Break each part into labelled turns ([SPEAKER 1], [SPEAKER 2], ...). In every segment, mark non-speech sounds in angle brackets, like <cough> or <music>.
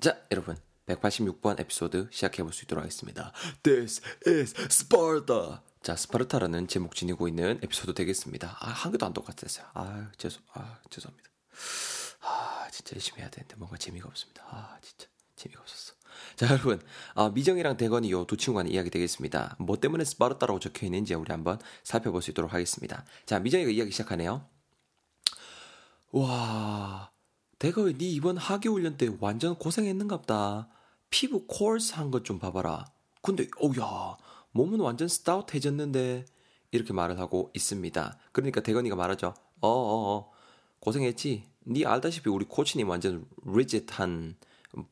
[SPEAKER 1] 자, 여러분. 186번 에피소드 시작해볼 수 있도록 하겠습니다. This is Sparta! 자, 스파르타라는 제목 지니고 있는 에피소드 되겠습니다. 아, 한 개도 안 똑같았어요. 아, 죄송, 아, 죄송합니다. 아, 진짜 열심히 해야 되는데 뭔가 재미가 없습니다. 아, 진짜 재미가 없었어. 자, 여러분. 아, 미정이랑 대건이 요 두 친구 간의 이야기 되겠습니다. 뭐 때문에 스파르타라고 적혀 있는지 우리 한번 살펴볼 수 있도록 하겠습니다. 자, 미정이가 이야기 시작하네요. 와, 대건이 이번 하교 훈련 때 완전 고생했는갑다. 피부 coarse 한 것 좀 봐봐라. 근데 어야 몸은 완전 stout해졌는데 이렇게 말을 하고 있습니다. 그러니까 대건이가 말하죠. 어어어 어, 고생했지. 니 알다시피 우리 코치님 완전 리짓한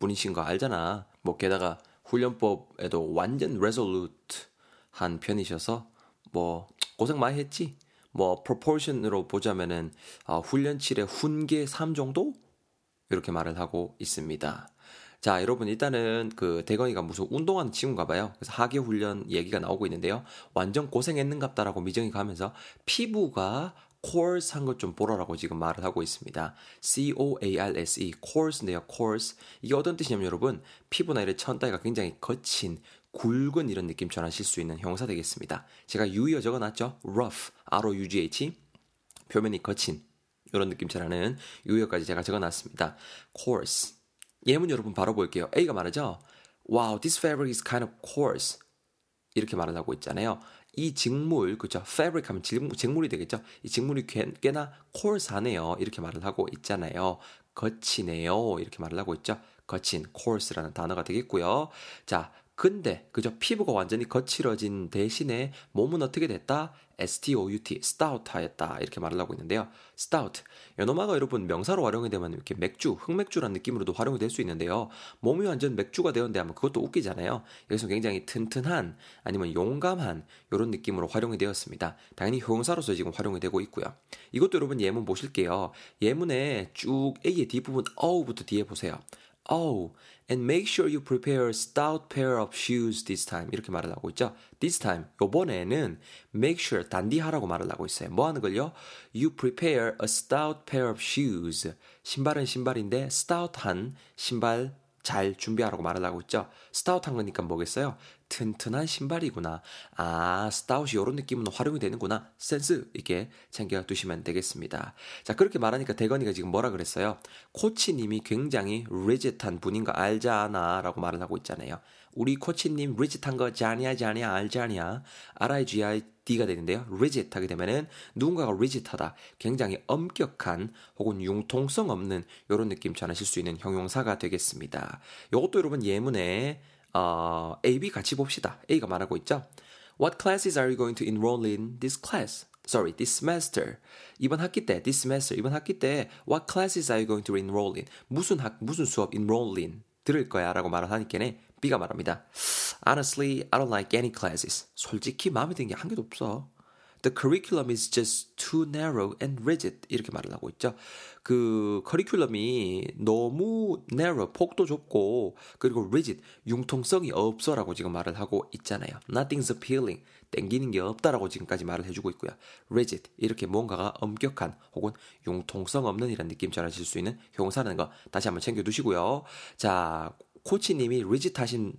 [SPEAKER 1] 분이신 거 알잖아. 뭐 게다가 훈련법에도 완전 resolute한 편이셔서 뭐 고생 많이 했지. 뭐 프로포션으로 보자면은 어, 훈련칠의 훈계 3 정도 이렇게 말을 하고 있습니다. 자, 여러분 일단은 그 대건이가 무슨 운동하는 친구인가 봐요. 그래서 하계 훈련 얘기가 나오고 있는데요. 완전 고생했는갑다라고 미정이가 하면서 피부가 course 한것 좀 보라라고 지금 말을 하고 있습니다. C-O-A-R-S-E, course인데요, course. 이게 어떤 뜻이냐면 여러분, 피부나 이런 천다이가 굉장히 거친, 굵은 이런 느낌 전하실 수 있는 형사 되겠습니다. 제가 유의어 적어놨죠? rough, R-O-U-G-H, 표면이 거친, 이런 느낌 전하는 유의어까지 제가 적어놨습니다. coarse. 예문 여러분 바로 볼게요. A가 말하죠. Wow, this fabric is kind of coarse. 이렇게 말을 하고 있잖아요. 이 직물, 그죠? fabric 하면 직물, 이 되겠죠? 이 직물이 꽤, 꽤나 coarse하네요. 이렇게 말을 하고 있잖아요. 거치네요. 이렇게 말을 하고 있죠? 거친, coarse라는 단어가 되겠고요. 자, 근데 그저 피부가 완전히 거칠어진 대신에 몸은 어떻게 됐다? STOUT, stout하였다 이렇게 말을 하고 있는데요. stout, 요놈아가 여러분 명사로 활용이 되면 이렇게 맥주, 흑맥주라는 느낌으로도 활용이 될 수 있는데요. 몸이 완전 맥주가 되었는데 하면 그것도 웃기잖아요. 여기서 굉장히 튼튼한 아니면 용감한 이런 느낌으로 활용이 되었습니다. 당연히 형용사로서 지금 활용이 되고 있고요. 이것도 여러분 예문 보실게요. 예문에 쭉 A의 뒷부분 어우부터 뒤에 보세요. Oh, and make sure you prepare a stout pair of shoes this time. 이렇게 말을 하고 있죠. This time, 요번에는 make sure, 단디하라고 말을 하고 있어요. 뭐 하는 걸요? You prepare a stout pair of shoes. 신발은 신발인데 stout한 신발 잘 준비하라고 말을 하고 있죠. 스타웃한 거니까 뭐겠어요? 튼튼한 신발이구나. 아, 스타웃이 이런 느낌은 활용이 되는구나. 센스 있게 챙겨 두시면 되겠습니다. 자, 그렇게 말하니까 대건이가 지금 뭐라 그랬어요? 코치님이 굉장히 리짓한 분인가 알잖아 라고 말을 하고 있잖아요. 우리 코치님 리짓한 거 자냐 자냐 알자냐 R-I-G-I-D가 되는데요. rigid 하게 되면은 누군가가 rigid하다. 굉장히 엄격한 혹은 융통성 없는 이런 느낌 전하실 수 있는 형용사가 되겠습니다. 이것도 여러분 예문에 어, A, B 같이 봅시다. A가 말하고 있죠. What classes are you going to enroll in this class? Sorry, this semester. 이번 학기 때, this semester, 이번 학기 때 What classes are you going to enroll in? 무슨 학, 무슨 수업 enroll in? 들을 거야 라고 말을 하니까네 B가 말합니다. Honestly, I don't like any classes. 솔직히 마음에 드는 게 한 개도 없어. The curriculum is just too narrow and rigid. 이렇게 말을 하고 있죠. 그 커리큘럼이 너무 narrow, 폭도 좁고 그리고 rigid, 융통성이 없어라고 지금 말을 하고 있잖아요. Nothing's appealing. 땡기는 게 없다라고 지금까지 말을 해주고 있고요. rigid 이렇게 뭔가가 엄격한 혹은 융통성 없는 이런 느낌 전하실 수 있는 형사라는 거 다시 한번 챙겨 두시고요. 자 코치님이 리짓하신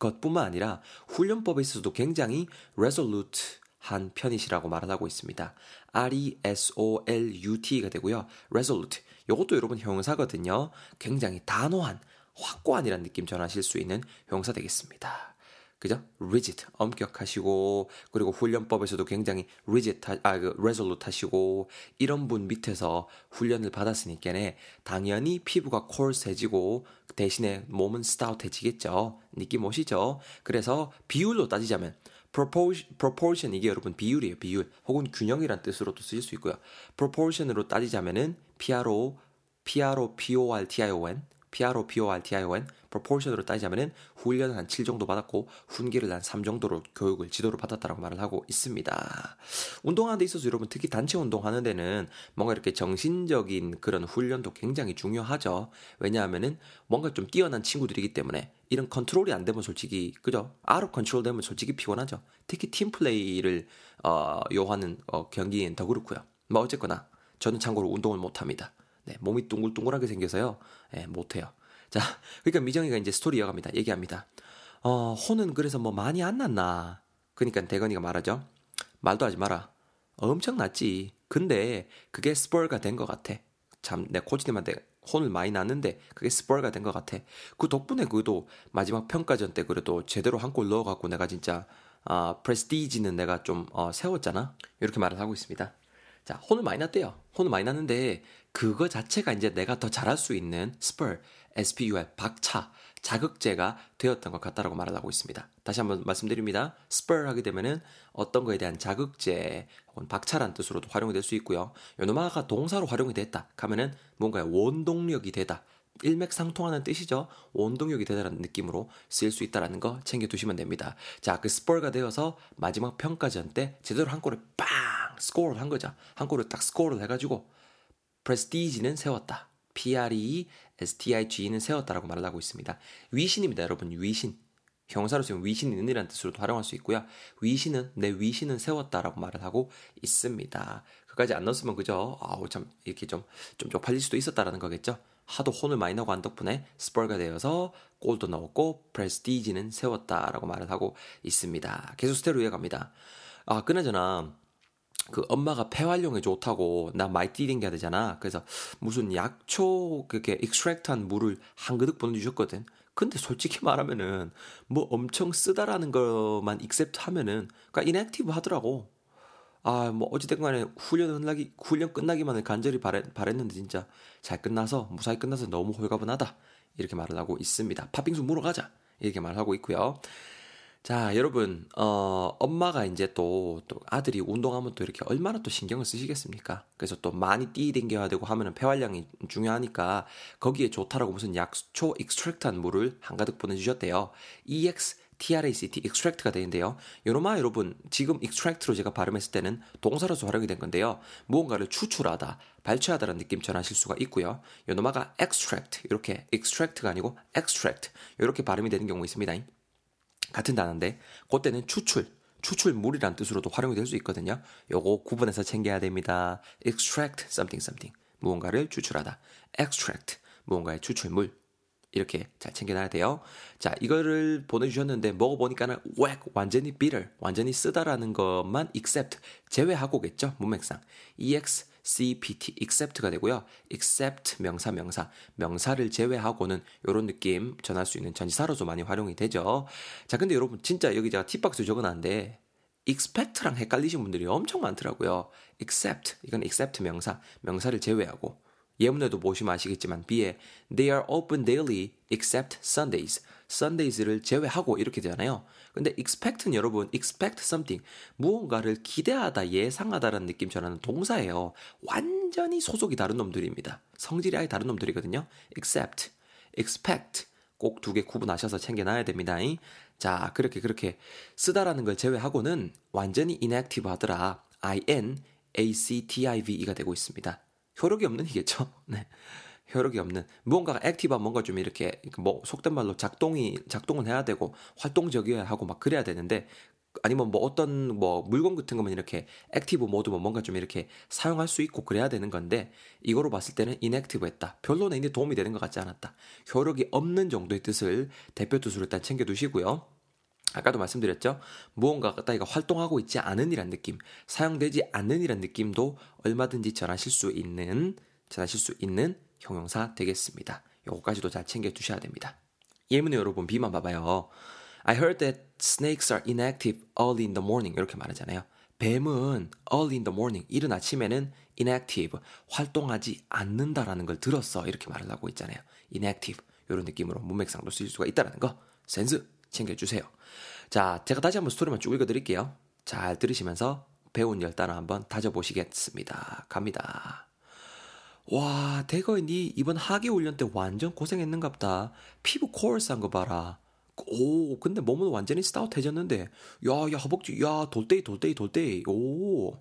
[SPEAKER 1] 것뿐만 아니라 훈련법에 있어서도 굉장히 resolute 한 편이시라고 말을 하고 있습니다. R-E-S-O-L-U-T가 되고요. resolute. 이것도 여러분 형사거든요. 굉장히 단호한, 확고한이라는 느낌 전하실 수 있는 형사 되겠습니다. 그죠? rigid 엄격하시고 그리고 훈련법에서도 굉장히 rigid 아그 resolute 하시고 이런 분 밑에서 훈련을 받았으니까네 당연히 피부가 coarse해지고 대신에 몸은 stout해지겠죠. 느낌 오시죠? 그래서 비율로 따지자면 proportion, proportion 이게 여러분 비율이에요. 비율 혹은 균형이란 뜻으로도 쓰일 수 있고요. proportion으로 따지자면은 PRO, PRO, POR, TION PRO, POR, TION proportion으로 따지자면은 훈련을 한 7 정도 받았고 훈계를 한 3 정도로 교육을 지도를 받았다라고 말을 하고 있습니다. 운동하는 데 있어서 여러분 특히 단체 운동하는 데는 뭔가 이렇게 정신적인 그런 훈련도 굉장히 중요하죠. 왜냐하면은 뭔가 좀 뛰어난 친구들이기 때문에 이런 컨트롤이 안 되면 솔직히 그죠? out control 되면 솔직히 피곤하죠. 특히 팀 플레이를 어, 요하는 어, 경기엔 더 그렇고요. 뭐 어쨌거나 저는 참고로 운동을 못 합니다. 네, 몸이 둥글둥글하게 생겨서요. 네, 못 해요. 자, 그러니까 미정이가 이제 스토리 이어갑니다. 얘기합니다. 어, 혼은 그래서 뭐 많이 안 났나? 그러니까 대건이가 말하죠. 말도 하지 마라. 엄청 났지. 근데 그게 스포가 된 것 같아. 참, 내 코치님한테 혼을 많이 났는데 그게 스포가 된 것 같아. 그 덕분에 그래도 마지막 평가전 때 그래도 제대로 한 골 넣어갖고 내가 진짜 아, 프레스티지는 내가 좀 어, 세웠잖아. 이렇게 말을 하고 있습니다. 자, 혼을 많이 났대요. 혼을 많이 났는데 그거 자체가 이제 내가 더 잘할 수 있는 스펄, SPUL, 박차, 자극제가 되었던 것 같다라고 말을 하고 있습니다. 다시 한번 말씀드립니다. 스펄 하게 되면은 어떤 거에 대한 자극제 혹은 박차란 뜻으로도 활용이 될 수 있고요. 요노마가 동사로 활용이 됐다 하면은 뭔가 원동력이 되다. 일맥상통하는 뜻이죠. 원동력이 되다라는 느낌으로 쓰일 수 있다라는 거 챙겨두시면 됩니다. 자, 그 스포가 되어서 마지막 평가전 때 제대로 한 골을 빵 스코어를 한 거죠. 한 골을 딱 스코어를 해가지고 프레스티지는 세웠다. P-R-E-S-T-I-G는 세웠다라고 말을 하고 있습니다. 위신입니다, 여러분. 위신. 형사로 쓰면 위신이 있는 이라는 뜻으로도 활용할 수 있고요. 위신은 내 위신은 세웠다라고 말을 하고 있습니다. 그까지 안 넣었으면 그죠? 아우 참 이렇게 좀좀 쪽팔릴 수도 있었다라는 거겠죠. 하도 혼을 많이 나고 한 덕분에 스펄가 되어서 골도 넣었고 프레스티지는 세웠다라고 말을 하고 있습니다. 계속해서 이어갑니다. 아 그나저나 그 엄마가 폐활량에 좋다고 나 많이 뛰댕겨야 되잖아. 그래서 무슨 약초 그렇게 extract한 물을 한 그릇 보내주셨거든. 근데 솔직히 말하면은 뭐 엄청 쓰다라는 것만 except 하면은 그러니까 inactive 하더라고. 아, 뭐 어찌됐건 간에 훈련 끝나기 훈련 끝나기만을 간절히 바랬, 바랬는데 진짜 잘 끝나서 무사히 끝나서 너무 홀가분하다. 이렇게 말을 하고 있습니다. 팥빙수 물어 가자. 이렇게 말하고 있고요. 자, 여러분, 어, 엄마가 이제 또, 또 아들이 운동하면 또 이렇게 얼마나 또 신경을 쓰시겠습니까? 그래서 또 많이 뛰댕겨야 되고 하면은 폐활량이 중요하니까 거기에 좋다라고 무슨 약초 extract한 물을 한가득 보내주셨대요. EX TRACT extract가 되는데요. 요놈아 여러분 지금 extract로 제가 발음했을 때는 동사로서 활용이 된 건데요. 무언가를 추출하다, 발췌하다라는 느낌 전하실 수가 있고요. 요노마가 extract 이렇게 extract가 아니고 extract 이렇게 발음이 되는 경우 있습니다. 같은 단어인데 그때는 추출, 추출물이란 뜻으로도 활용이 될 수 있거든요. 요거 구분해서 챙겨야 됩니다. extract something something 무언가를 추출하다. extract 무언가의 추출물 이렇게 잘 챙겨놔야 돼요. 자, 이거를 보내주셨는데 먹어보니까는 웩 완전히 bitter, 완전히 쓰다라는 것만 except 제외하고겠죠 문맥상 ex CPT, except가 되고요. except 명사 명사 명사를 제외하고는 이런 느낌 전할 수 있는 전치사로도 많이 활용이 되죠. 자, 근데 여러분 진짜 여기 제가 팁박스 적어놨는데 expect랑 헷갈리신 분들이 엄청 많더라고요. except 이건 except 명사 명사를 제외하고 예문에도 보시면 아시겠지만 B에 They are open daily except Sundays. Sundays를 제외하고 이렇게 되잖아요. 근데 expect는 여러분 expect something 무언가를 기대하다 예상하다라는 느낌 전하는 동사예요. 완전히 소속이 다른 놈들입니다. 성질이 아예 다른 놈들이거든요. except, expect 꼭 두 개 구분하셔서 챙겨놔야 됩니다. 자 그렇게 그렇게 쓰다라는 걸 제외하고는 완전히 inactive 하더라. inactive가 되고 있습니다. 효력이 없는 이겠죠. <laughs> 네. 효력이 없는 무언가가 액티브한 뭔가 좀 이렇게 뭐 속된 말로 작동이 작동을 해야 되고 활동적이어야 하고 막 그래야 되는데 아니면 뭐 어떤 뭐 물건 같은 거면 이렇게 active mode면 뭔가 좀 이렇게 사용할 수 있고 그래야 되는 건데 이거로 봤을 때는 inactive했다. 별로 내한테 도움이 되는 것 같지 않았다. 효력이 없는 정도의 뜻을 대표 뜻으로 일단 챙겨 두시고요. 아까도 말씀드렸죠. 무언가가 따위가 활동하고 있지 않은 이란 느낌, 사용되지 않는 이란 느낌도 얼마든지 전하실 수 있는, 전하실 수 있는 형용사 되겠습니다. 요거까지도 잘 챙겨 두셔야 됩니다. 예문에 여러분 비만 봐봐요. I heard that snakes are inactive early in the morning. 이렇게 말하잖아요. 뱀은 early in the morning, 이른 아침에는 inactive, 활동하지 않는다라는 걸 들었어. 이렇게 말을 하고 있잖아요. inactive. 이런 느낌으로 문맥상도 쓰일 수가 있다라는 거. 센스 챙겨주세요. 자, 제가 다시 한번 스토리만 쭉 읽어드릴게요. 잘 들으시면서 배운 열 단어 한번 다져보시겠습니다. 갑니다. 와, 대거이 니 이번 하계 훈련 때 완전 고생했는갑다. 피부 코얼스한 거 봐라. 오, 근데 몸은 완전히 스타웃해졌는데, 야, 야, 허벅지, 야, 돌대이, 돌대이, 돌대이. 오.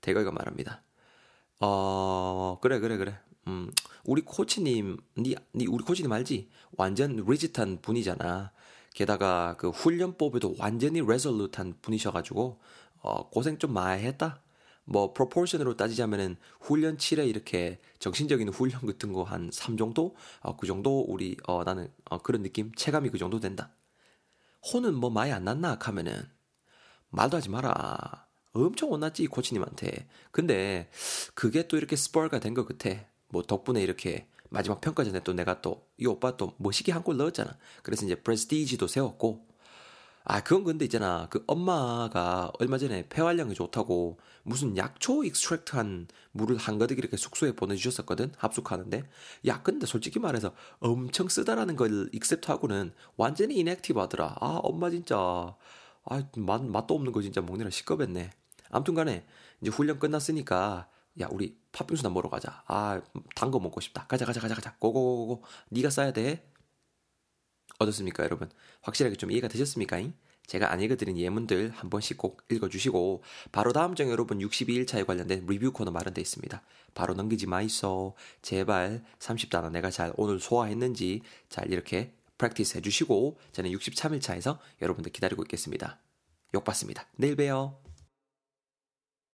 [SPEAKER 1] 대거이가 말합니다. 어, 그래, 그래, 그래. 음, 우리 코치님, 니, 니, 우리 코치님 알지? 완전 리짓한 분이잖아. 게다가 그 훈련법에도 완전히 레솔루트한 분이셔가지고 어, 고생 좀 많이 했다. 뭐 프로포션으로 따지자면은 훈련 7에 이렇게 정신적인 훈련 같은 거 한 3 정도? 어, 그 정도 우리 어 나는 어, 그런 느낌 체감이 그 정도 된다. 혼은 뭐 많이 안 났나 하면은 말도 하지 마라. 엄청 혼났지 코치님한테. 근데 그게 또 이렇게 스포가 된 것 같아. 뭐 덕분에 이렇게 마지막 평가전에 또 내가 또 이 오빠 또 멋있게 한 골 넣었잖아. 그래서 이제 프레스티지도 세웠고 아, 그건 근데 있잖아. 그 엄마가 얼마 전에 폐활량이 좋다고 무슨 약초 extract한 물을 한가득 이렇게 숙소에 보내주셨었거든. 합숙하는데. 야, 근데 솔직히 말해서 엄청 쓰다라는 걸 except하고는 완전히 inactive 하더라. 아, 엄마 진짜. 아, 맛, 맛도 없는 거 진짜 먹느라 식겁했네. 아무튼 간에 이제 훈련 끝났으니까 야, 우리 팥빙수 나 먹으러 가자. 아, 단 거 먹고 싶다. 가자, 가자, 가자, 가자. go go go go. 네가 쏴야 돼. 어떻습니까, 여러분? 확실하게 좀 이해가 되셨습니까? 제가 안 읽어드린 예문들 한 번씩 꼭 읽어주시고 바로 다음 장 여러분 62일차에 관련된 리뷰 코너 마련되어 있습니다. 바로 넘기지 마이소. 제발 30단어 내가 잘 오늘 소화했는지 잘 이렇게 practice 해주시고 저는 63일차에서 여러분들 기다리고 있겠습니다. 욕 봤습니다. 내일 봬요.